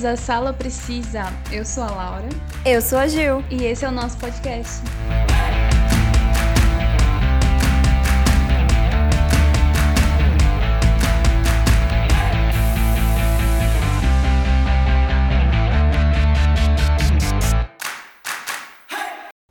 bem-vindos à Sala Precisa. Eu sou a Laura. Eu sou a Gil. E esse é o nosso podcast.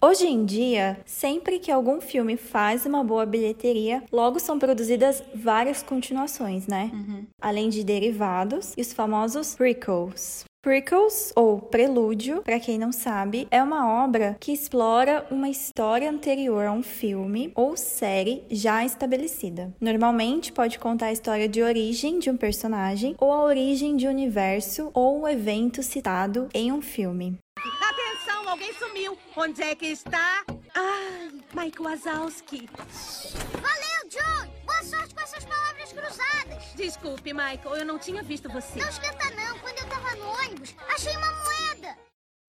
Hoje em dia, sempre que algum filme faz uma boa bilheteria, logo são produzidas várias continuações, né? Uhum. Além de derivados e os famosos prequels. Prequels, ou prelúdio, para quem não sabe, é uma obra que explora uma história anterior a um filme ou série já estabelecida. Normalmente pode contar a história de origem de um personagem ou a origem de um universo ou um evento citado em um filme. Atenção, alguém sumiu. Onde é que está? Ai, Mike Wazowski. Valeu, John! Boa sorte com essas palavras cruzadas. Desculpe, Michael, eu não tinha visto você. Não esquenta não, quando eu tava no ônibus, achei uma moeda.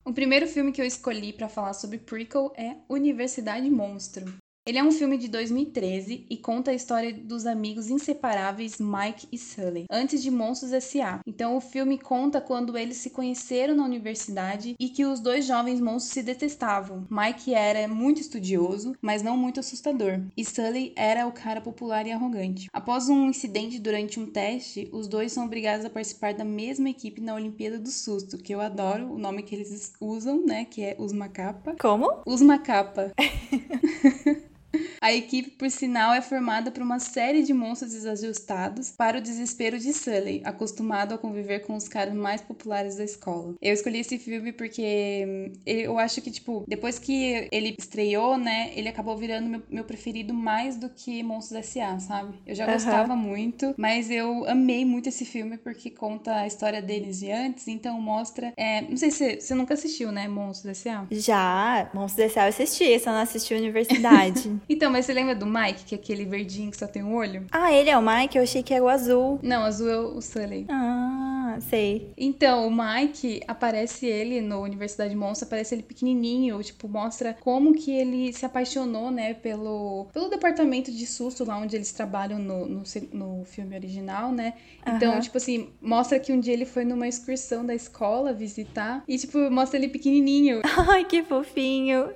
O primeiro filme que eu escolhi para falar sobre prequel é Universidade Monstro. Ele é um filme de 2013 e conta a história dos amigos inseparáveis Mike e Sully, antes de Monstros S.A. Então o filme conta quando eles se conheceram na universidade e que os dois jovens monstros se detestavam. Mike era muito estudioso, mas não muito assustador, e Sully era o cara popular e arrogante. Após um incidente durante um teste, os dois são obrigados a participar da mesma equipe na Olimpíada do Susto, que eu adoro o nome que eles usam, né, que é os Macapa. Como? Os Macapa. A equipe, por sinal, é formada por uma série de monstros desajustados para o desespero de Sully, acostumado a conviver com os caras mais populares da escola. Eu escolhi esse filme porque hum, eu acho que, tipo, depois que ele estreou, né, ele acabou virando meu, meu preferido mais do que Monstros S.A., sabe? Eu já gostava uhum. muito, mas eu amei muito esse filme porque conta a história deles de antes, então mostra. É, não sei se você nunca assistiu, né, Monstros S.A.? Já, Monstros S.A. eu assisti, só não assisti Universidade. então, mas você lembra do Mike, que é aquele verdinho que só tem um olho? Ah, ele é o Mike? Eu achei que era o azul. Não, azul é o Sully. Ah, sei. Então, o Mike, aparece ele no Universidade Monstro, aparece ele pequenininho, tipo, mostra como que ele se apaixonou, né, pelo, pelo departamento de susto lá onde eles trabalham no, no, no filme original, né? Então, uhum. tipo assim, mostra que um dia ele foi numa excursão da escola visitar e, tipo, mostra ele pequenininho. Ai, que fofinho.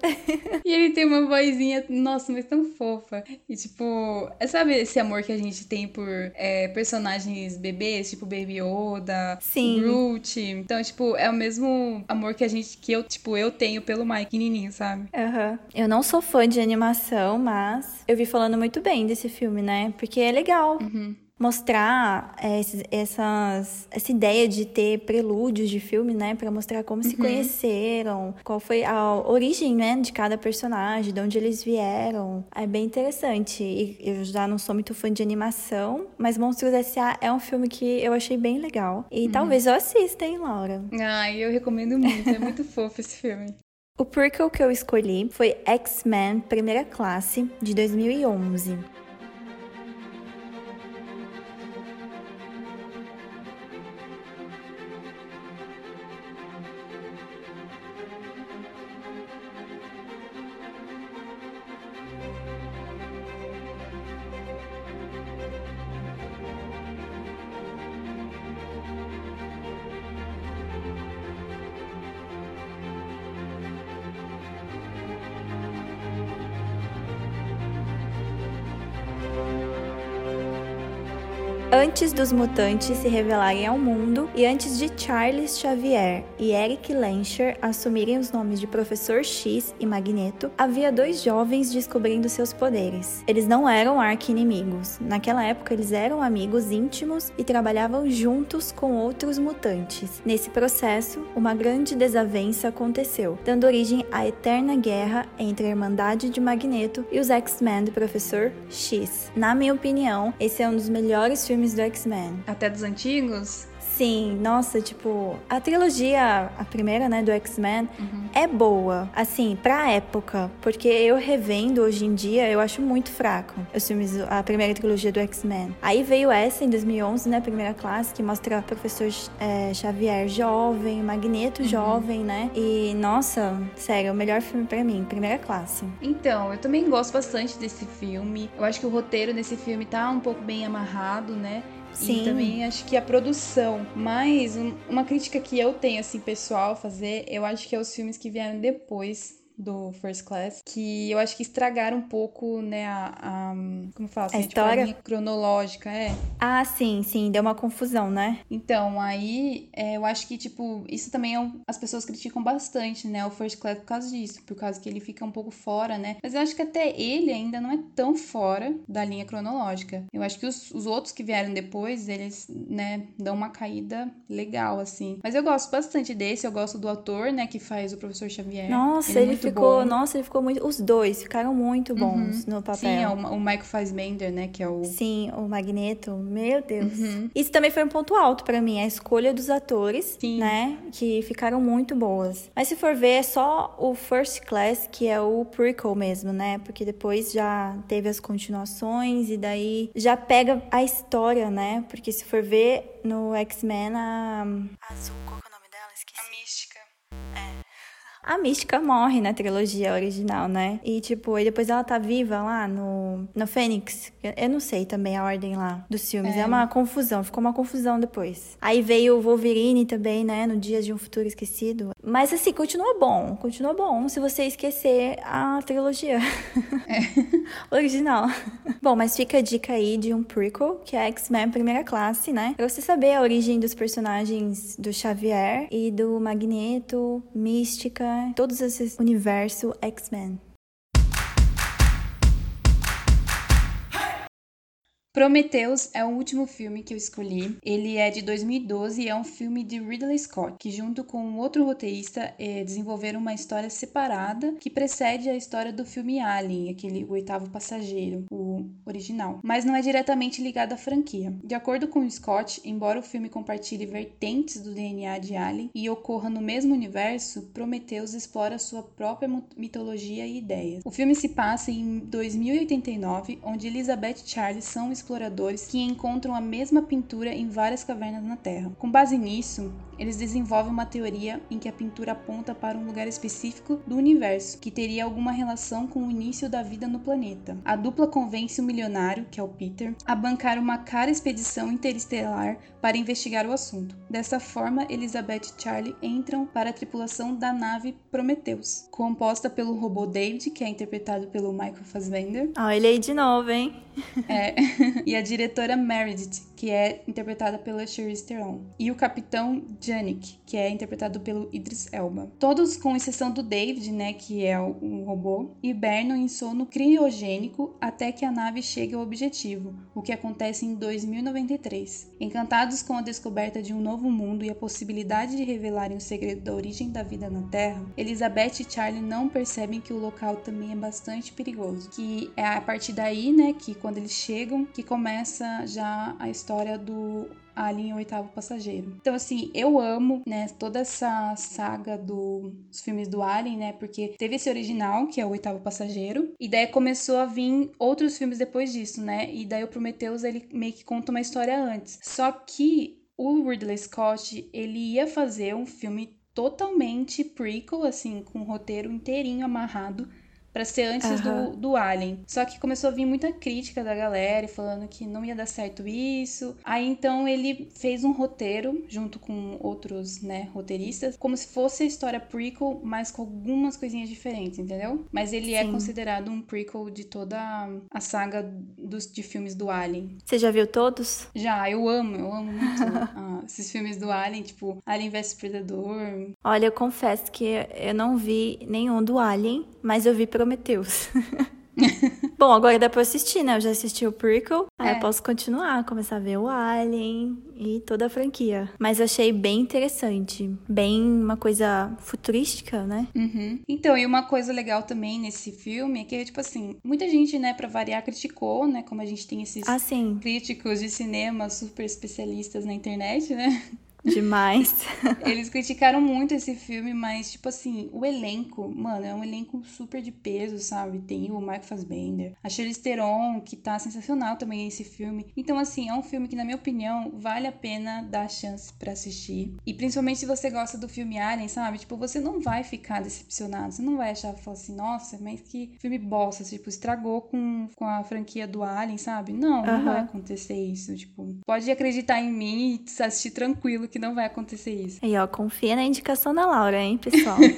e ele tem uma vozinha, nossa, mas tão fofa. E, tipo, é, sabe esse amor que a gente tem por é, personagens bebês, tipo Baby Yoda, Sim. Groot. Então, tipo, é o mesmo amor que a gente, que eu, tipo, eu tenho pelo Mike pequenininho, sabe? Aham. Uhum. Eu não sou fã de animação, mas eu vi falando muito bem desse filme, né? Porque é legal. Uhum mostrar é, essas, essa ideia de ter prelúdios de filme, né, para mostrar como uhum. se conheceram, qual foi a origem, né, de cada personagem, de onde eles vieram. É bem interessante. E eu já não sou muito fã de animação, mas Monstros S.A. é um filme que eu achei bem legal. E uhum. talvez eu assista, hein, Laura? Ah, eu recomendo muito. É muito fofo esse filme. O prequel que eu escolhi foi X-Men Primeira Classe, de 2011. Antes dos mutantes se revelarem ao mundo e antes de Charles Xavier e Eric Lencher assumirem os nomes de Professor X e Magneto, havia dois jovens descobrindo seus poderes. Eles não eram arqui-inimigos. Naquela época, eles eram amigos íntimos e trabalhavam juntos com outros mutantes. Nesse processo, uma grande desavença aconteceu, dando origem à eterna guerra entre a Irmandade de Magneto e os X-Men do Professor X. Na minha opinião, esse é um dos melhores filmes do X-Men. Até dos antigos? Sim, nossa, tipo, a trilogia, a primeira, né, do X-Men, uhum. é boa, assim, pra época. Porque eu revendo hoje em dia, eu acho muito fraco os filmes, a primeira trilogia do X-Men. Aí veio essa em 2011, né, primeira classe, que mostra o professor é, Xavier jovem, Magneto uhum. jovem, né? E, nossa, sério, o melhor filme para mim, primeira classe. Então, eu também gosto bastante desse filme. Eu acho que o roteiro desse filme tá um pouco bem amarrado, né? Sim. E também acho que a produção. Mas um- uma crítica que eu tenho, assim, pessoal, a fazer, eu acho que é os filmes que vieram depois do First Class, que eu acho que estragaram um pouco, né, a... a- como fala assim? A tipo, história? linha cronológica, é. Ah, sim, sim, deu uma confusão, né? Então, aí, é, eu acho que, tipo, isso também é um- as pessoas criticam bastante, né, o First Class por causa disso, por causa que ele fica um pouco fora, né? Mas eu acho que até ele ainda não é tão fora da linha cronológica. Eu acho que os, os outros que vieram depois, eles, né, dão uma caída legal, assim. Mas eu gosto bastante desse, eu gosto do ator, né, que faz o Professor Xavier. Nossa, é ele, muito ficou. bom. Nossa, ele ficou muito. Os dois ficaram muito bons no papel. Sim, é o, o Michael Fassbender, né, que é o... Sim, o Magneto, meu Deus. Uhum. Isso também foi um ponto alto pra mim, a escolha dos atores, Sim. né? Que ficaram muito boas. Mas se for ver, é só o First Class, que é o prequel mesmo, né? Porque depois já teve as continuações e daí já pega a história, né? Porque se for ver no X-Men, a. Azul, qual que é o nome dela? Esqueci. A mística. A Mística morre na trilogia original, né? E, tipo, e depois ela tá viva lá no, no Fênix. Eu, não sei também a ordem lá dos filmes. É. uma confusão, ficou uma confusão depois. Aí veio o Wolverine também, né? No Dias de um Futuro Esquecido. Mas, assim, continua bom. Continua bom se você esquecer a trilogia original. Bom, mas fica a dica aí de um prequel, que é X-Men Primeira Classe, né? Pra você saber a origem dos personagens do Xavier e do Magneto, Mística, todos esses universo X-Men. Prometheus é o último filme que eu escolhi. Ele é de 2012 e é um filme de Ridley Scott, que junto com outro roteirista eh, desenvolveram uma história separada que precede a história do filme Alien, aquele o oitavo passageiro, o original, mas não é diretamente ligado à franquia. De acordo com Scott, embora o filme compartilhe vertentes do DNA de Alien e ocorra no mesmo universo, Prometheus explora sua própria mitologia e ideias. O filme se passa em 2089, onde Elizabeth e Charlie são exploradores que encontram a mesma pintura em várias cavernas na Terra. Com base nisso, eles desenvolvem uma teoria em que a pintura aponta para um lugar específico do universo, que teria alguma relação com o início da vida no planeta. A dupla convence o milionário, que é o Peter, a bancar uma cara expedição interestelar para investigar o assunto. Dessa forma, Elizabeth e Charlie entram para a tripulação da nave Prometheus, composta pelo robô David, que é interpretado pelo Michael Fassbender, Ó, ele aí de novo, hein? é, e a diretora Meredith, que é interpretada pela Charlize Theron, e o capitão Janik, que é interpretado pelo Idris Elba. Todos com exceção do David, né, que é um robô, hibernam em sono criogênico até que a nave chegue ao objetivo, o que acontece em 2093. Encantados com a descoberta de um novo mundo e a possibilidade de revelarem o segredo da origem da vida na Terra, Elizabeth e Charlie não percebem que o local também é bastante perigoso. Que é a partir daí, né, que quando eles chegam, que começa já a história do Alien o Oitavo Passageiro. Então, assim, eu amo, né, toda essa saga do- dos filmes do Alien, né, porque teve esse original, que é o Oitavo Passageiro, e daí começou a vir outros filmes depois disso, né, e daí o Prometheus, ele meio que conta uma história antes. Só que o Ridley Scott, ele ia fazer um filme totalmente prequel, assim, com o roteiro inteirinho amarrado, Pra ser antes Aham. do, do Alien. Só que começou a vir muita crítica da galera e falando que não ia dar certo isso. Aí então ele fez um roteiro junto com outros, né, roteiristas, como se fosse a história prequel, mas com algumas coisinhas diferentes, entendeu? Mas ele é Sim. considerado um prequel de toda a saga dos, de filmes do Alien. Você já viu todos? Já, eu amo, eu amo muito ah, esses filmes do Alien, tipo Alien vs Predador. Olha, eu confesso que eu não vi nenhum do Alien, mas eu vi Prometheus. Bom, agora dá pra assistir, né? Eu já assisti o prequel, aí É. eu posso continuar, começar a ver o Alien e toda a franquia. Mas achei bem interessante, bem uma coisa futurística, né? Uhum. Então, e uma coisa legal também nesse filme é que, tipo assim, muita gente, né, pra variar, criticou, né? Como a gente tem esses Ah, críticos de cinema super especialistas na internet, né? Demais. Eles criticaram muito esse filme, mas, tipo assim, o elenco, mano, é um elenco super de peso, sabe? Tem o Mark Fassbender, a Charlize Theron, que tá sensacional também esse filme. Então, assim, é um filme que, na minha opinião, vale a pena dar chance para assistir. E principalmente se você gosta do filme Alien, sabe? Tipo, você não vai ficar decepcionado. Você não vai achar, falar assim, nossa, mas que filme bosta. Tipo, estragou com, com a franquia do Alien, sabe? Não, não vai acontecer isso. Tipo, pode acreditar em mim e assistir tranquilo que não vai acontecer isso. E ó, confia na indicação da Laura, hein, pessoal?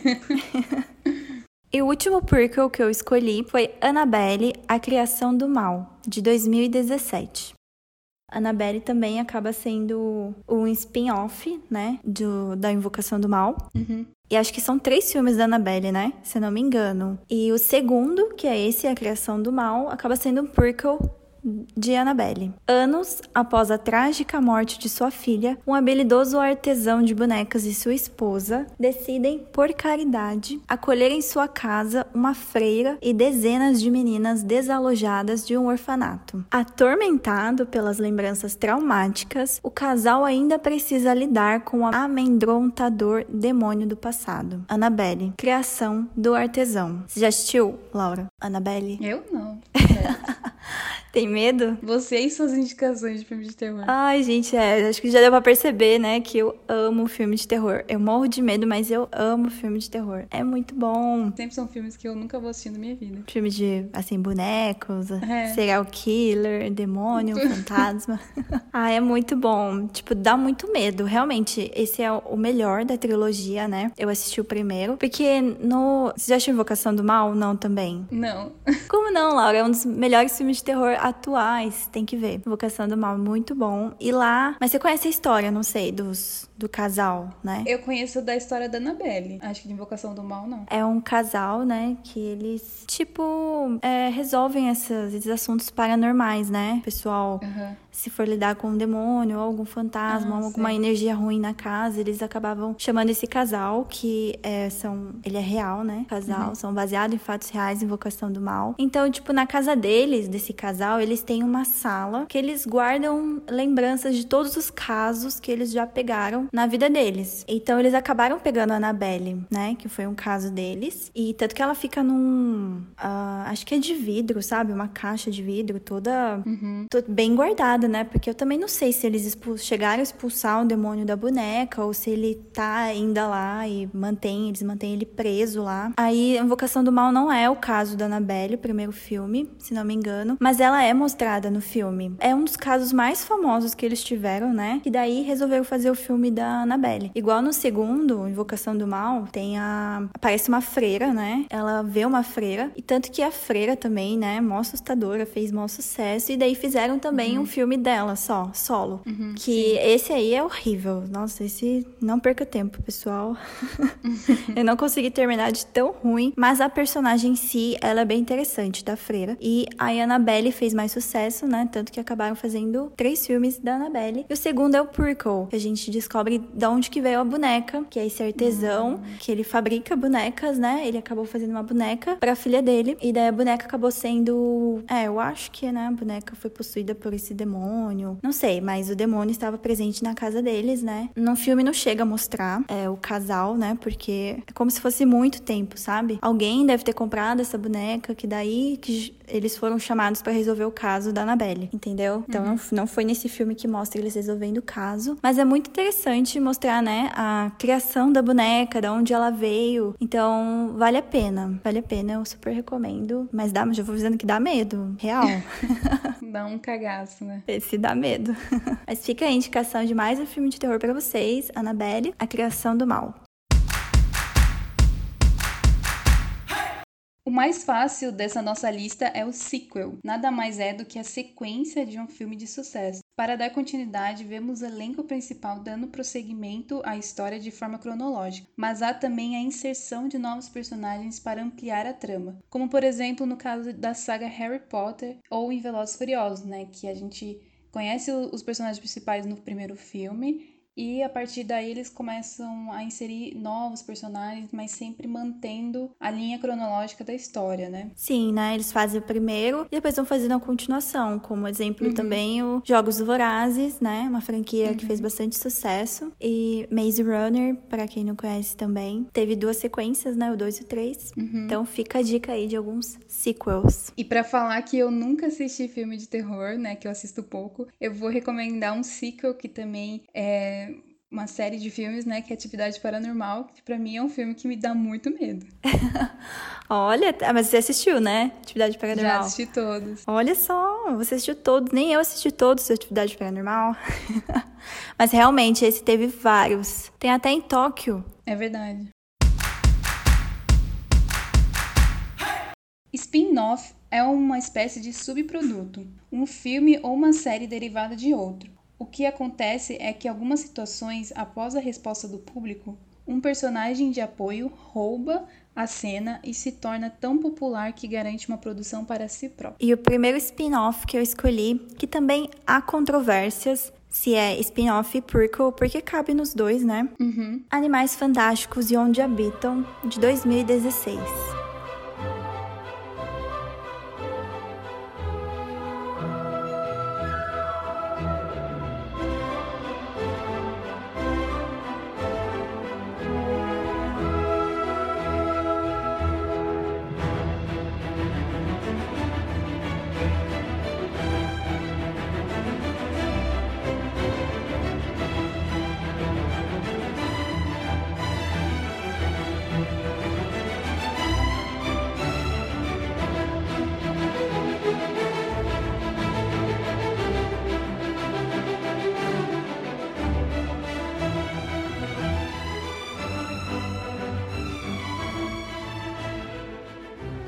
E o último prequel que eu escolhi foi Annabelle, A Criação do Mal, de 2017. Annabelle também acaba sendo um spin-off, né, do, da Invocação do Mal. Uhum. E acho que são três filmes da Annabelle, né? Se não me engano. E o segundo, que é esse, A Criação do Mal, acaba sendo um prequel de Annabelle. Anos após a trágica morte de sua filha, um habilidoso artesão de bonecas e sua esposa decidem, por caridade, acolher em sua casa uma freira e dezenas de meninas desalojadas de um orfanato. Atormentado pelas lembranças traumáticas, o casal ainda precisa lidar com o amedrontador demônio do passado. Annabelle, criação do artesão. Você já assistiu, Laura? Annabelle? Eu não. Tem medo? Você e suas indicações de filme de terror. Ai, gente, é, acho que já deu pra perceber, né, que eu amo filme de terror. Eu morro de medo, mas eu amo filme de terror. É muito bom. Sempre são filmes que eu nunca vou assistir na minha vida. Filmes de, assim, bonecos, é. serial killer, demônio, fantasma. ah, é muito bom. Tipo, dá muito medo. Realmente, esse é o melhor da trilogia, né? Eu assisti o primeiro. Porque no. Você já assistiu Invocação do Mal? Não, também? Não. Como não, Laura? É um dos melhores filmes de terror atuais, tem que ver. Invocação do Mal, muito bom. E lá. Mas você conhece a história, não sei, dos, do casal, né? Eu conheço da história da Annabelle. Acho que de Invocação do Mal, não. É um casal, né? Que eles, tipo, é, resolvem esses, esses assuntos paranormais, né? O pessoal. Uhum se for lidar com um demônio, ou algum fantasma, ah, ou alguma sei. energia ruim na casa, eles acabavam chamando esse casal, que é, são. Ele é real, né? Casal, uhum. são baseados em fatos reais, invocação do mal. Então, tipo, na casa deles, desse casal, eles têm uma sala que eles guardam lembranças de todos os casos que eles já pegaram na vida deles. Então, eles acabaram pegando a Annabelle, né? Que foi um caso deles. E tanto que ela fica num. Uh, acho que é de vidro, sabe? Uma caixa de vidro toda, uhum. bem guardada né? Porque eu também não sei se eles chegaram a expulsar o demônio da boneca ou se ele tá ainda lá e mantém, eles mantêm ele preso lá. Aí, a Invocação do Mal não é o caso da Annabelle, o primeiro filme, se não me engano, mas ela é mostrada no filme. É um dos casos mais famosos que eles tiveram, né? E daí resolveram fazer o filme da Annabelle. Igual no segundo, Invocação do Mal, tem a aparece uma freira, né? Ela vê uma freira e tanto que a freira também, né, mó assustadora, fez maior sucesso e daí fizeram também uhum. um filme filme dela só, solo. Uhum, que sim. esse aí é horrível. Nossa, esse não perca tempo, pessoal. eu não consegui terminar de tão ruim, mas a personagem em si, ela é bem interessante, da freira. E a Annabelle fez mais sucesso, né? Tanto que acabaram fazendo três filmes da Annabelle. E o segundo é o prequel, que a gente descobre de onde que veio a boneca, que é esse artesão, uhum. que ele fabrica bonecas, né? Ele acabou fazendo uma boneca para a filha dele. E daí a boneca acabou sendo, é, eu acho que, né, a boneca foi possuída por esse demônio demônio. Não sei, mas o demônio estava presente na casa deles, né? No filme não chega a mostrar é, o casal, né? Porque é como se fosse muito tempo, sabe? Alguém deve ter comprado essa boneca, que daí que eles foram chamados para resolver o caso da Annabelle, entendeu? Então uhum. não, não foi nesse filme que mostra eles resolvendo o caso, mas é muito interessante mostrar, né, a criação da boneca, de onde ela veio. Então, vale a pena. Vale a pena, eu super recomendo. Mas dá, já vou avisando que dá medo, real. dá um cagaço, né? Esse dá medo. mas fica a indicação de mais um filme de terror para vocês, Annabelle, A Criação do Mal. O mais fácil dessa nossa lista é o sequel, nada mais é do que a sequência de um filme de sucesso. Para dar continuidade, vemos o elenco principal dando prosseguimento à história de forma cronológica, mas há também a inserção de novos personagens para ampliar a trama, como por exemplo no caso da saga Harry Potter ou em Velozes Furiosos, né, que a gente conhece os personagens principais no primeiro filme e a partir daí eles começam a inserir novos personagens, mas sempre mantendo a linha cronológica da história, né? Sim, né? Eles fazem o primeiro e depois vão fazendo a continuação, como exemplo uhum. também o Jogos Vorazes, né? Uma franquia uhum. que fez bastante sucesso. E Maze Runner, para quem não conhece também, teve duas sequências, né? O 2 e o 3. Uhum. Então fica a dica aí de alguns sequels. E para falar que eu nunca assisti filme de terror, né? Que eu assisto pouco, eu vou recomendar um sequel que também é uma série de filmes, né, que é Atividade Paranormal, que pra mim é um filme que me dá muito medo. Olha, ah, mas você assistiu, né? Atividade Paranormal. Já assisti todos. Olha só, você assistiu todos, nem eu assisti todos Atividade Paranormal. mas realmente, esse teve vários. Tem até em Tóquio. É verdade. Spin-off é uma espécie de subproduto, um filme ou uma série derivada de outro o que acontece é que, algumas situações, após a resposta do público, um personagem de apoio rouba a cena e se torna tão popular que garante uma produção para si próprio. E o primeiro spin-off que eu escolhi, que também há controvérsias se é spin-off e prequel, porque cabe nos dois, né? Uhum. Animais Fantásticos e Onde Habitam, de 2016.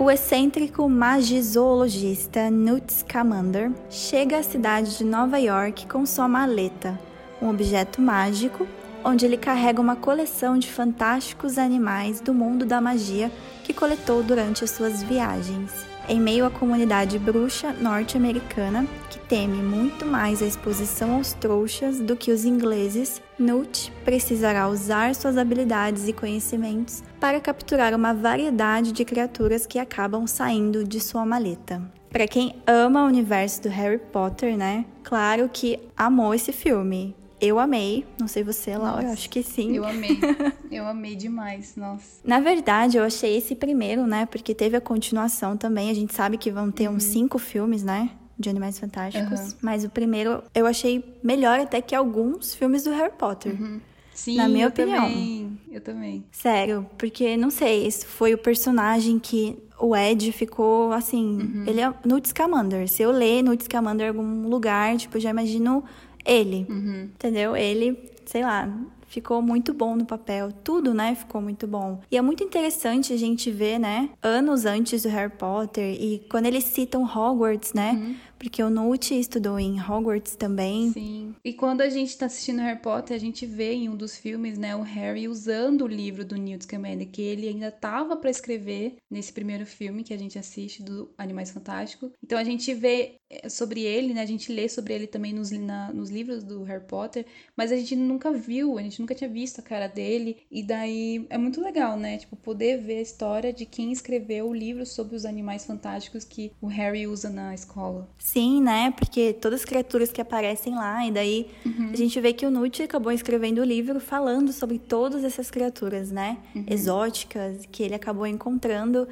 O excêntrico magizoologista Newt Scamander chega à cidade de Nova York com sua maleta, um objeto mágico, onde ele carrega uma coleção de fantásticos animais do mundo da magia que coletou durante as suas viagens. Em meio à comunidade bruxa norte-americana, que teme muito mais a exposição aos trouxas do que os ingleses, Newt precisará usar suas habilidades e conhecimentos para capturar uma variedade de criaturas que acabam saindo de sua maleta. Para quem ama o universo do Harry Potter, né? Claro que amou esse filme. Eu amei, não sei você, Laura, nossa, acho que sim. Eu amei, eu amei demais, nossa. Na verdade, eu achei esse primeiro, né? Porque teve a continuação também. A gente sabe que vão ter uhum. uns cinco filmes, né? De Animais Fantásticos. Uhum. Mas o primeiro eu achei melhor até que alguns filmes do Harry Potter. Uhum. Sim, na minha eu opinião. Também, eu também. Sério, porque não sei, esse foi o personagem que o Ed ficou assim. Uhum. Ele é Newt Scamander. Se eu ler Newt Scamander em algum lugar, tipo, já imagino ele. Uhum. Entendeu? Ele, sei lá, ficou muito bom no papel. Tudo, né, ficou muito bom. E é muito interessante a gente ver, né, anos antes do Harry Potter e quando eles citam Hogwarts, né? Uhum. Porque o Newt estudou em Hogwarts também. Sim. E quando a gente tá assistindo Harry Potter, a gente vê em um dos filmes, né, o Harry usando o livro do Newt Scamander, que ele ainda tava para escrever nesse primeiro filme que a gente assiste do Animais Fantásticos. Então a gente vê sobre ele, né, a gente lê sobre ele também nos, na, nos livros do Harry Potter, mas a gente nunca viu, a gente nunca tinha visto a cara dele. E daí é muito legal, né, tipo, poder ver a história de quem escreveu o livro sobre os animais fantásticos que o Harry usa na escola. Sim, né? Porque todas as criaturas que aparecem lá, e daí uhum. a gente vê que o Newt acabou escrevendo o livro falando sobre todas essas criaturas, né? Uhum. Exóticas que ele acabou encontrando.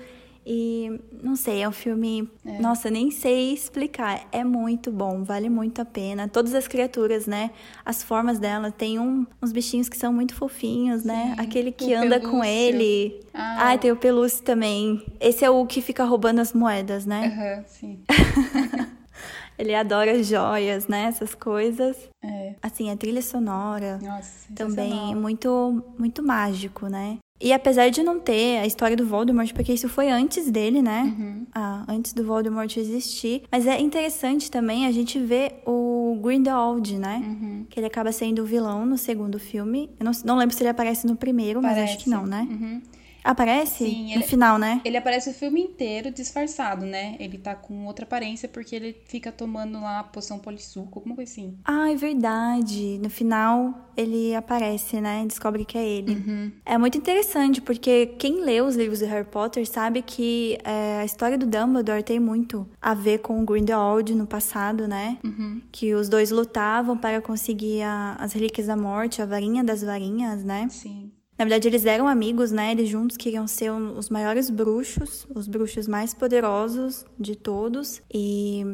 E não sei, é um filme. É. Nossa, nem sei explicar. É muito bom, vale muito a pena. Todas as criaturas, né? As formas dela. Tem um, uns bichinhos que são muito fofinhos, né? Sim, Aquele que anda pelúcio. com ele. Ah. ah, tem o pelúcio também. Esse é o que fica roubando as moedas, né? Aham, uhum, sim. Ele adora joias, né? Essas coisas. É. Assim, a trilha sonora Nossa, também muito, muito mágico, né? E apesar de não ter a história do Voldemort, porque isso foi antes dele, né? Uhum. Ah, antes do Voldemort existir. Mas é interessante também a gente ver o Grindelwald, né? Uhum. Que ele acaba sendo o vilão no segundo filme. Eu não, não lembro se ele aparece no primeiro, mas acho que não, né? Uhum. Aparece? Sim, no ele- final, né? Ele aparece o filme inteiro disfarçado, né? Ele tá com outra aparência porque ele fica tomando lá a poção polissuco, alguma coisa assim. Ah, é verdade. No final ele aparece, né? Descobre que é ele. É muito interessante, porque quem lê os livros do Harry Potter sabe que é, a história do Dumbledore tem muito a ver com o Grindelwald no passado, né? Que os dois lutavam para conseguir a- as relíquias da morte, a varinha das varinhas, né? Sim. Na verdade, eles eram amigos, né? Eles juntos queriam ser um- os maiores bruxos, os bruxos mais poderosos de todos. E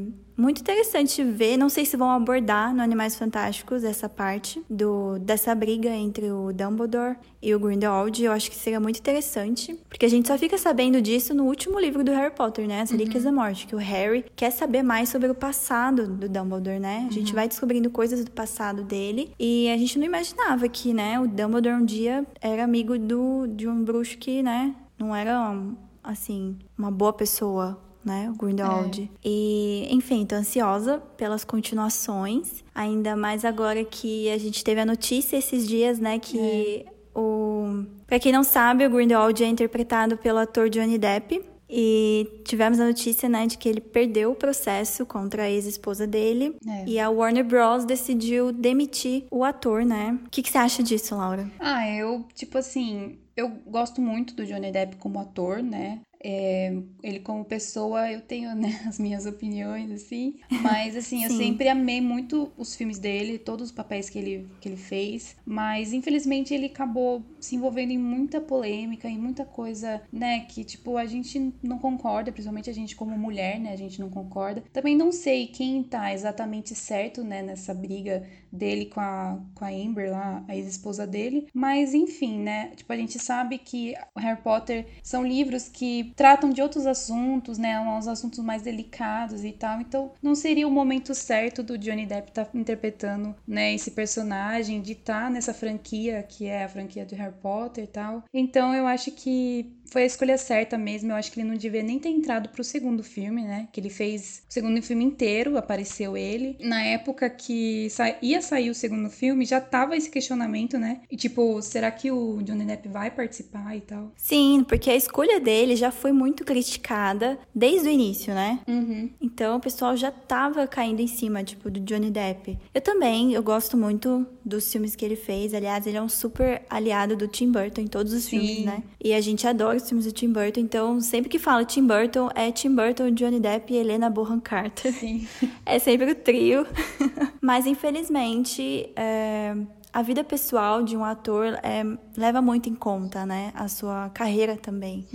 muito interessante ver, não sei se vão abordar no Animais Fantásticos essa parte do dessa briga entre o Dumbledore e o Grindelwald. Eu acho que seria muito interessante, porque a gente só fica sabendo disso no último livro do Harry Potter, né? As Relíquias da Morte, que o Harry quer saber mais sobre o passado do Dumbledore, né? A gente vai descobrindo coisas do passado dele e a gente não imaginava que, né, o Dumbledore um dia era amigo do, de um bruxo que, né, não era, assim, uma boa pessoa, né, o Grindelwald. E, enfim, tô ansiosa pelas continuações, ainda mais agora que a gente teve a notícia esses dias, né, que o... Pra quem não sabe, o Grindelwald é interpretado pelo ator Johnny Depp. E tivemos a notícia, né, de que ele perdeu o processo contra a ex-esposa dele. É. E a Warner Bros. decidiu demitir o ator, né? O que, que você acha disso, Laura? Ah, eu, tipo assim, eu gosto muito do Johnny Depp como ator, né? É, ele como pessoa, eu tenho né, as minhas opiniões, assim. Mas, assim, eu sempre amei muito os filmes dele, todos os papéis que ele, que ele fez. Mas, infelizmente, ele acabou se envolvendo em muita polêmica, em muita coisa, né? Que, tipo, a gente não concorda, principalmente a gente como mulher, né? A gente não concorda. Também não sei quem tá exatamente certo, né? Nessa briga dele com a, com a Amber lá, a ex-esposa dele. Mas, enfim, né? Tipo, a gente sabe que Harry Potter são livros que tratam de outros assuntos, né? Uns assuntos mais delicados e tal. Então, não seria o momento certo do Johnny Depp estar interpretando, né? Esse personagem, de estar nessa franquia, que é a franquia do Harry Potter e tal. Então, eu acho que foi a escolha certa mesmo. Eu acho que ele não devia nem ter entrado pro segundo filme, né? Que ele fez o segundo filme inteiro, apareceu ele. Na época que sa- ia sair o segundo filme, já tava esse questionamento, né? E tipo, será que o Johnny Depp vai participar e tal? Sim, porque a escolha dele já foi muito criticada desde o início, né? Uhum. Então o pessoal já tava caindo em cima, tipo, do Johnny Depp. Eu também, eu gosto muito dos filmes que ele fez. Aliás, ele é um super aliado do Tim Burton em todos os Sim. filmes, né? E a gente adora os filmes do Tim Burton. Então, sempre que fala Tim Burton, é Tim Burton, Johnny Depp e Helena Bonham Carter. Sim. É sempre o trio. Mas, infelizmente, é, a vida pessoal de um ator é, leva muito em conta, né? A sua carreira também.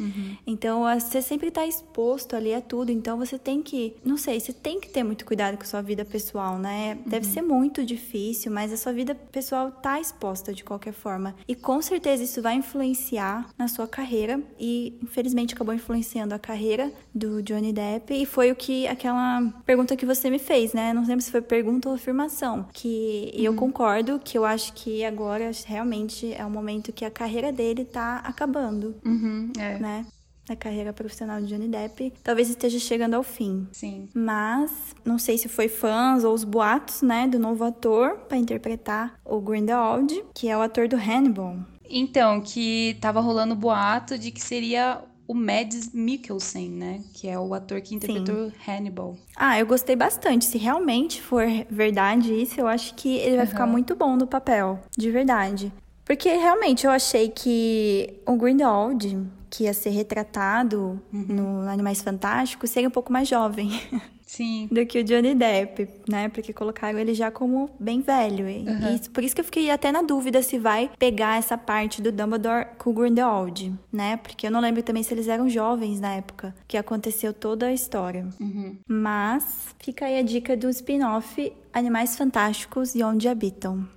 Então, a- você sempre tá exposto ali a tudo. Então, você tem que, não sei, você tem que ter muito cuidado com a sua vida pessoal, né? Deve ser muito difícil, mas a sua vida pessoal tá exposta de qualquer forma. E com certeza isso vai influenciar na sua carreira. E, infelizmente, acabou influenciando a carreira do Johnny Depp. E foi o que aquela pergunta que você me fez, né? Não lembro se foi pergunta ou afirmação. Que eu concordo que eu acho que agora realmente é o momento que a carreira dele tá acabando, Uhum. É. né? A carreira profissional de Johnny Depp talvez esteja chegando ao fim. Sim. Mas não sei se foi fãs ou os boatos, né, do novo ator para interpretar o Grindelwald, que é o ator do Hannibal. Então, que tava rolando boato de que seria o Mads Mikkelsen, né? Que é o ator que interpretou Hannibal. Ah, eu gostei bastante. Se realmente for verdade isso, eu acho que ele vai ficar Aham. muito bom no papel, de verdade. Porque realmente eu achei que o Grindelwald, que ia ser retratado no Animais Fantásticos, seria um pouco mais jovem Sim. do que o Johnny Depp, né? Porque colocaram ele já como bem velho. E Aham. isso- por isso que eu fiquei até na dúvida se vai pegar essa parte do Dumbledore com o Grindelwald, né? Porque eu não lembro também se eles eram jovens na época que aconteceu toda a história. Uhum. Mas fica aí a dica do spin-off Animais Fantásticos e Onde Habitam.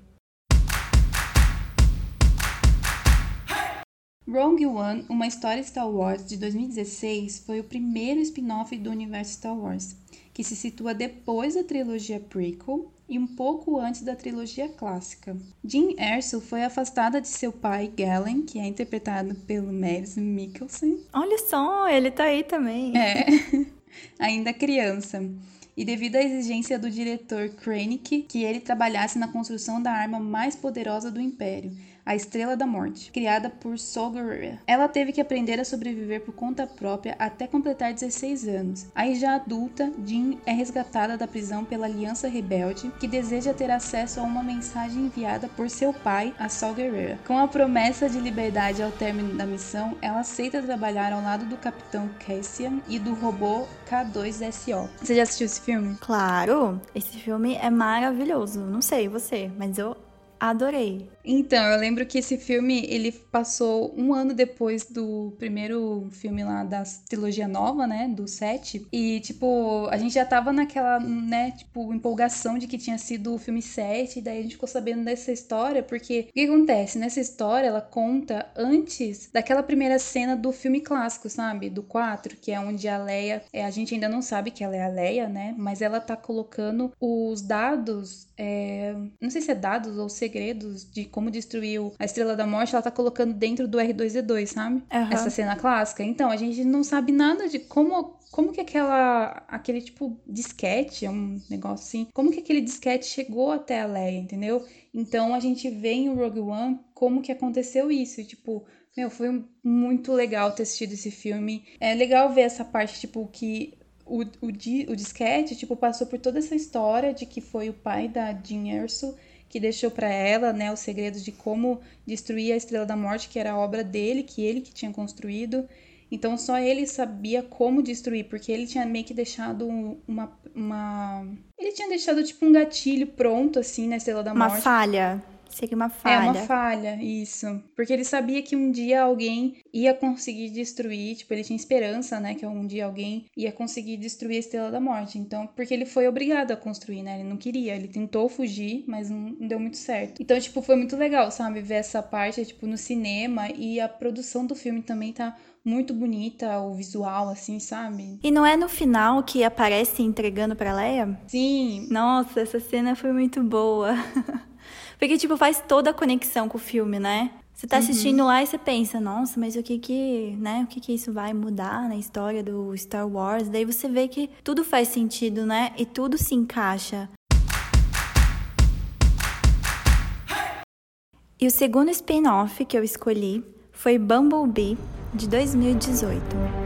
Rogue One, uma história Star Wars de 2016, foi o primeiro spin-off do universo Star Wars, que se situa depois da trilogia prequel e um pouco antes da trilogia clássica. Jean Erso foi afastada de seu pai, Galen, que é interpretado pelo Mads Mikkelsen, Olha só, ele tá aí também. é, ainda criança. E devido à exigência do diretor Krennic que ele trabalhasse na construção da arma mais poderosa do Império, a Estrela da Morte, criada por Saw Gerrera. Ela teve que aprender a sobreviver por conta própria até completar 16 anos. Aí já adulta, Jean é resgatada da prisão pela Aliança Rebelde, que deseja ter acesso a uma mensagem enviada por seu pai, a Saw Gerrera. Com a promessa de liberdade ao término da missão, ela aceita trabalhar ao lado do Capitão Cassian e do robô K2SO. Você já assistiu esse filme? Claro, esse filme é maravilhoso. Não sei você, mas eu adorei. Então, eu lembro que esse filme, ele passou um ano depois do primeiro filme lá da trilogia nova, né, do 7. E, tipo, a gente já tava naquela, né, tipo, empolgação de que tinha sido o filme 7. E daí a gente ficou sabendo dessa história, porque o que acontece? Nessa história, ela conta antes daquela primeira cena do filme clássico, sabe? Do 4, que é onde a Leia, é, a gente ainda não sabe que ela é a Leia, né? Mas ela tá colocando os dados, é, não sei se é dados ou segredos de como destruiu a Estrela da Morte, ela tá colocando dentro do R2D2, sabe? Uhum. Essa cena clássica. Então, a gente não sabe nada de como como que aquela aquele tipo disquete, é um negócio assim, como que aquele disquete chegou até a Leia, entendeu? Então a gente vê em Rogue One como que aconteceu isso, e, tipo, meu, foi muito legal ter assistido esse filme. É legal ver essa parte, tipo, que o, o, o disquete, tipo, passou por toda essa história de que foi o pai da Jean Erso que deixou para ela, né, os segredos de como destruir a Estrela da Morte, que era a obra dele, que ele que tinha construído. Então só ele sabia como destruir, porque ele tinha meio que deixado uma, uma... ele tinha deixado tipo um gatilho pronto assim na Estrela da Morte. Uma falha. Seria uma falha. É uma falha, isso. Porque ele sabia que um dia alguém ia conseguir destruir, tipo, ele tinha esperança, né, que um dia alguém ia conseguir destruir a Estrela da Morte. Então, porque ele foi obrigado a construir, né? Ele não queria, ele tentou fugir, mas não, não deu muito certo. Então, tipo, foi muito legal, sabe, ver essa parte, tipo, no cinema e a produção do filme também tá muito bonita, o visual, assim, sabe? E não é no final que aparece entregando pra Leia? Sim. Nossa, essa cena foi muito boa. Porque, tipo, faz toda a conexão com o filme, né? Você tá assistindo uhum. lá e você pensa, nossa, mas o que que, né, o que que isso vai mudar na história do Star Wars? Daí você vê que tudo faz sentido, né? E tudo se encaixa. E o segundo spin-off que eu escolhi foi Bumblebee, de 2018.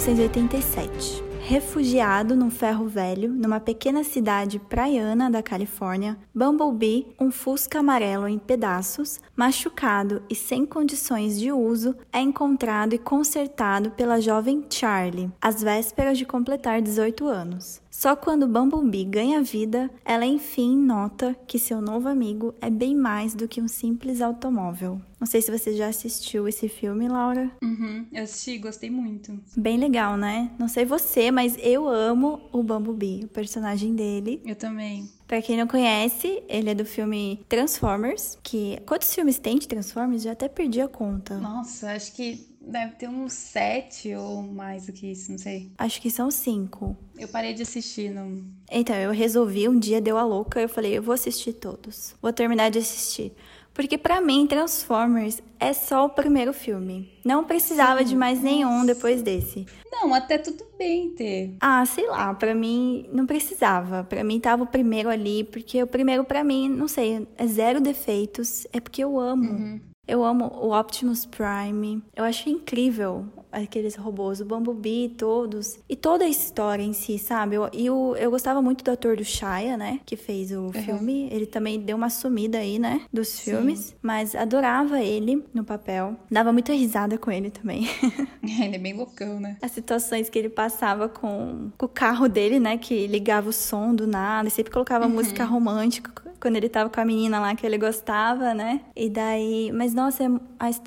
1987. Refugiado num ferro velho, numa pequena cidade praiana da Califórnia, Bumblebee, um fusca amarelo em pedaços, machucado e sem condições de uso, é encontrado e consertado pela jovem Charlie, às vésperas de completar 18 anos. Só quando Bumblebee ganha vida, ela enfim nota que seu novo amigo é bem mais do que um simples automóvel. Não sei se você já assistiu esse filme, Laura. Uhum, eu assisti, gostei muito. Bem legal, né? Não sei você, mas eu amo o Bumblebee, o personagem dele. Eu também. Pra quem não conhece, ele é do filme Transformers, que... Quantos filmes tem de Transformers? Já até perdi a conta. Nossa, acho que deve ter uns sete ou mais do que isso, não sei. Acho que são cinco. Eu parei de assistir, não... Então, eu resolvi, um dia deu a louca, eu falei, eu vou assistir todos. Vou terminar de assistir. Porque para mim, Transformers é só o primeiro filme. Não precisava Sim, de mais nenhum depois desse. Não, até tudo bem ter. Ah, sei lá, para mim não precisava. Para mim tava o primeiro ali, porque o primeiro para mim, não sei, é zero defeitos, é porque eu amo. Uhum. Eu amo o Optimus Prime. Eu acho incrível aqueles robôs, o Bumblebee, todos. E toda a história em si, sabe? Eu, e eu, eu gostava muito do ator do Shia, né? Que fez o uhum. filme. Ele também deu uma sumida aí, né? Dos Sim. filmes. Mas adorava ele no papel. Dava muita risada com ele também. ele é bem loucão, né? As situações que ele passava com, com o carro dele, né? Que ligava o som do nada. E sempre colocava uhum. música romântica quando ele tava com a menina lá que ele gostava, né? E daí. Mas nossa, é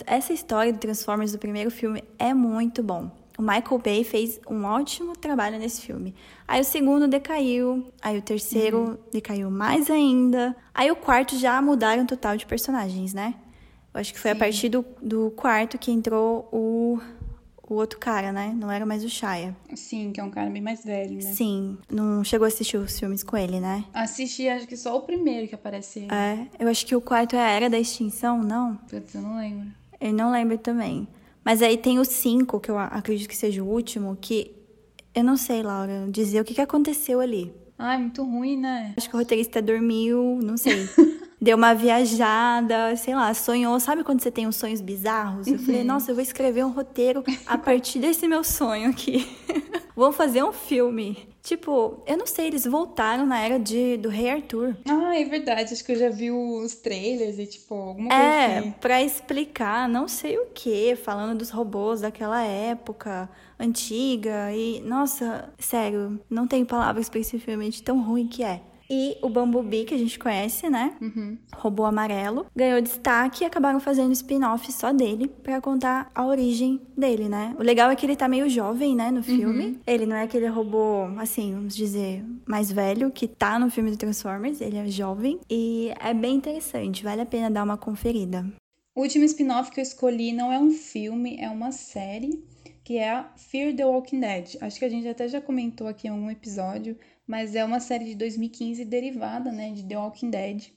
essa história do Transformers do primeiro filme é muito bom. O Michael Bay fez um ótimo trabalho nesse filme. Aí o segundo decaiu, aí o terceiro uhum. decaiu mais ainda. Aí o quarto já mudaram total de personagens, né? Eu acho que foi Sim. a partir do, do quarto que entrou o o outro cara, né? Não era mais o Shia. Sim, que é um cara bem mais velho, né? Sim. Não chegou a assistir os filmes com ele, né? Assisti, acho que só o primeiro que aparece. É. Eu acho que o quarto é a Era da Extinção, não? Putz, eu não lembro. Eu não lembro também. Mas aí tem o cinco, que eu acredito que seja o último, que eu não sei, Laura, dizer o que, que aconteceu ali. Ai, muito ruim, né? Acho que o roteirista dormiu, não sei. deu uma viajada, sei lá, sonhou. Sabe quando você tem uns sonhos bizarros? Eu falei, uhum. nossa, eu vou escrever um roteiro a partir desse meu sonho aqui. Vamos fazer um filme. Tipo, eu não sei, eles voltaram na era de, do Rei Arthur. Ah, é verdade. Acho que eu já vi os trailers e, tipo, alguma coisa é, assim. É, pra explicar não sei o que, falando dos robôs daquela época antiga. E, nossa, sério, não tenho palavras pra esse filme de tão ruim que é. E o Bumblebee, que a gente conhece, né? Uhum. Robô amarelo. Ganhou destaque e acabaram fazendo spin-off só dele para contar a origem dele, né? O legal é que ele tá meio jovem, né, no filme. Uhum. Ele não é aquele robô, assim, vamos dizer, mais velho que tá no filme do Transformers. Ele é jovem e é bem interessante. Vale a pena dar uma conferida. O último spin-off que eu escolhi não é um filme, é uma série que é a Fear the Walking Dead. Acho que a gente até já comentou aqui em algum episódio, mas é uma série de 2015 derivada né, de The Walking Dead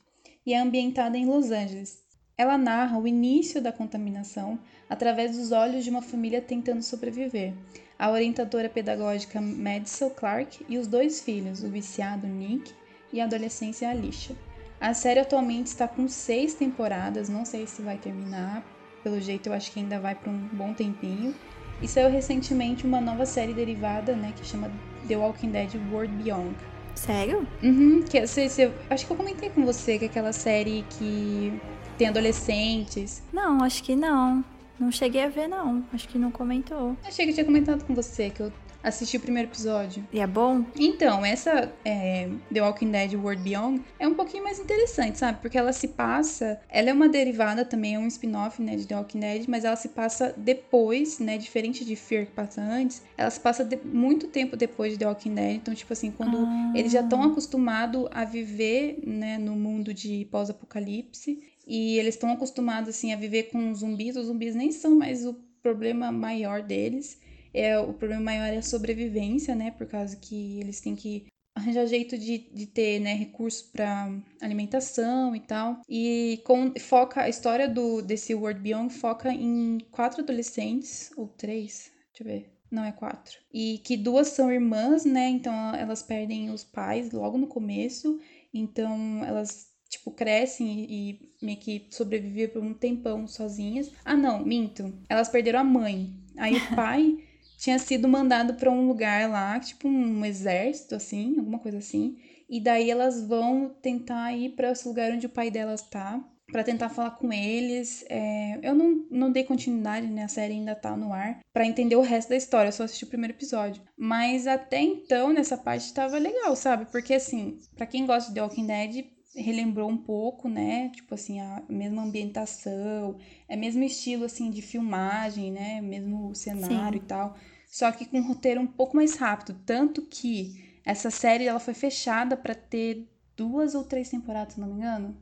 e é ambientada em Los Angeles. Ela narra o início da contaminação através dos olhos de uma família tentando sobreviver. A orientadora pedagógica Madison Clark e os dois filhos, o viciado Nick e a adolescência Alicia. A série atualmente está com seis temporadas, não sei se vai terminar, pelo jeito eu acho que ainda vai por um bom tempinho. E saiu recentemente uma nova série derivada, né, que chama The Walking Dead World Beyond. Sério? Uhum, que se, se, acho que eu comentei com você que é aquela série que tem adolescentes. Não, acho que não. Não cheguei a ver, não. Acho que não comentou. Achei que eu tinha comentado com você que eu assisti o primeiro episódio. E é bom? Então, essa é, The Walking Dead World Beyond é um pouquinho mais interessante, sabe? Porque ela se passa. Ela é uma derivada também, é um spin-off, né, de The Walking Dead, mas ela se passa depois, né? Diferente de Fear que passa antes. Ela se passa de, muito tempo depois de The Walking Dead. Então, tipo assim, quando ah. eles já estão acostumados a viver, né, no mundo de pós-apocalipse. E eles estão acostumados, assim, a viver com zumbis. Os zumbis nem são mais o problema maior deles é, o problema maior é a sobrevivência, né? Por causa que eles têm que arranjar jeito de, de ter né, recursos para alimentação e tal. E com, foca a história do desse World Beyond foca em quatro adolescentes, ou três, deixa eu ver. Não é quatro. E que duas são irmãs, né? Então elas perdem os pais logo no começo. Então elas, tipo, crescem e, e meio que sobrevivem por um tempão sozinhas. Ah, não, minto. Elas perderam a mãe. Aí o pai tinha sido mandado para um lugar lá, tipo um exército, assim, alguma coisa assim. E daí elas vão tentar ir para esse lugar onde o pai delas tá, para tentar falar com eles. É... eu não, não dei continuidade, né? A série ainda tá no ar, para entender o resto da história. Eu só assisti o primeiro episódio. Mas até então, nessa parte, tava legal, sabe? Porque, assim, para quem gosta de The Walking Dead, relembrou um pouco, né? Tipo assim, a mesma ambientação, é mesmo estilo assim de filmagem, né? Mesmo cenário Sim. e tal. Só que com um roteiro um pouco mais rápido, tanto que essa série ela foi fechada para ter duas ou três temporadas, se não me engano.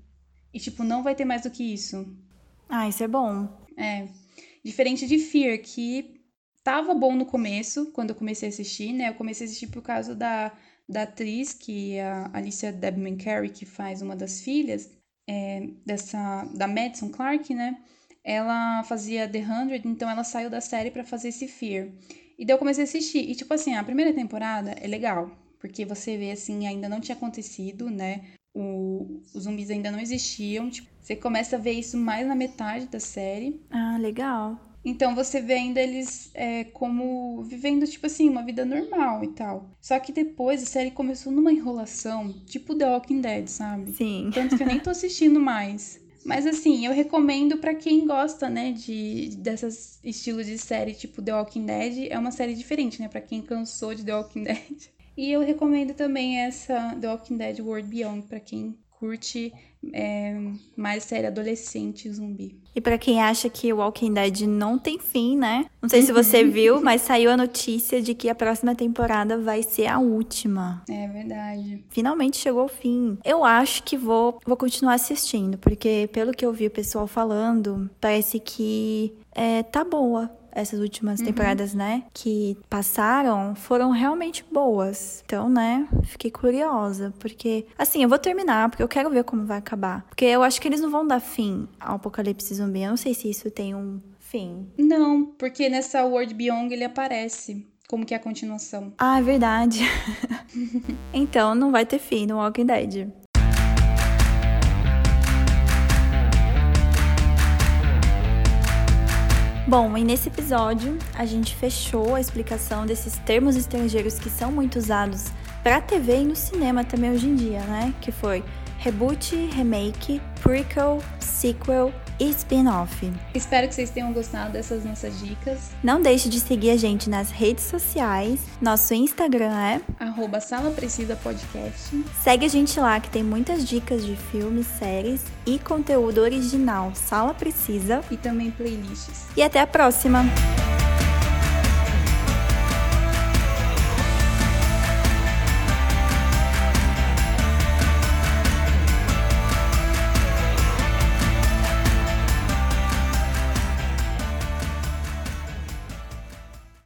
E tipo, não vai ter mais do que isso. Ah, isso é bom. É. Diferente de Fear, que tava bom no começo, quando eu comecei a assistir, né? Eu comecei a assistir por causa da da atriz, que é a Alicia Debman Carey, que faz uma das filhas é, dessa da Madison Clark, né? Ela fazia The Hundred, então ela saiu da série para fazer esse Fear. E daí eu comecei a assistir. E, tipo assim, a primeira temporada é legal, porque você vê, assim, ainda não tinha acontecido, né? O, os zumbis ainda não existiam. Tipo, você começa a ver isso mais na metade da série. Ah, legal. Então você vê ainda eles é, como vivendo, tipo assim, uma vida normal e tal. Só que depois a série começou numa enrolação, tipo The Walking Dead, sabe? Sim. Tanto que eu nem tô assistindo mais. Mas assim, eu recomendo para quem gosta, né, de dessas estilos de série tipo The Walking Dead, é uma série diferente, né, para quem cansou de The Walking Dead. E eu recomendo também essa The Walking Dead World Beyond para quem curte é, mais série adolescente zumbi. E para quem acha que o Walking Dead não tem fim, né? Não sei se você Uhum. viu, mas saiu a notícia de que a próxima temporada vai ser a última. É verdade. Finalmente chegou ao fim. Eu acho que vou, vou continuar assistindo, porque pelo que eu vi o pessoal falando, parece que é, tá boa. Essas últimas temporadas, né? Que passaram foram realmente boas. Então, né? Fiquei curiosa. Porque, assim, eu vou terminar, porque eu quero ver como vai acabar. Porque eu acho que eles não vão dar fim ao apocalipse zumbi. Eu não sei se isso tem um fim. Não, porque nessa World Beyond ele aparece. Como que é a continuação? Ah, é verdade. então não vai ter fim no Walking Dead. Bom, e nesse episódio a gente fechou a explicação desses termos estrangeiros que são muito usados para TV e no cinema também hoje em dia, né? Que foi reboot, remake, prequel, sequel spin-off. Espero que vocês tenham gostado dessas nossas dicas. Não deixe de seguir a gente nas redes sociais. Nosso Instagram é Arroba Sala Precisa Podcast. Segue a gente lá que tem muitas dicas de filmes, séries e conteúdo original. Sala Precisa. E também playlists. E até a próxima!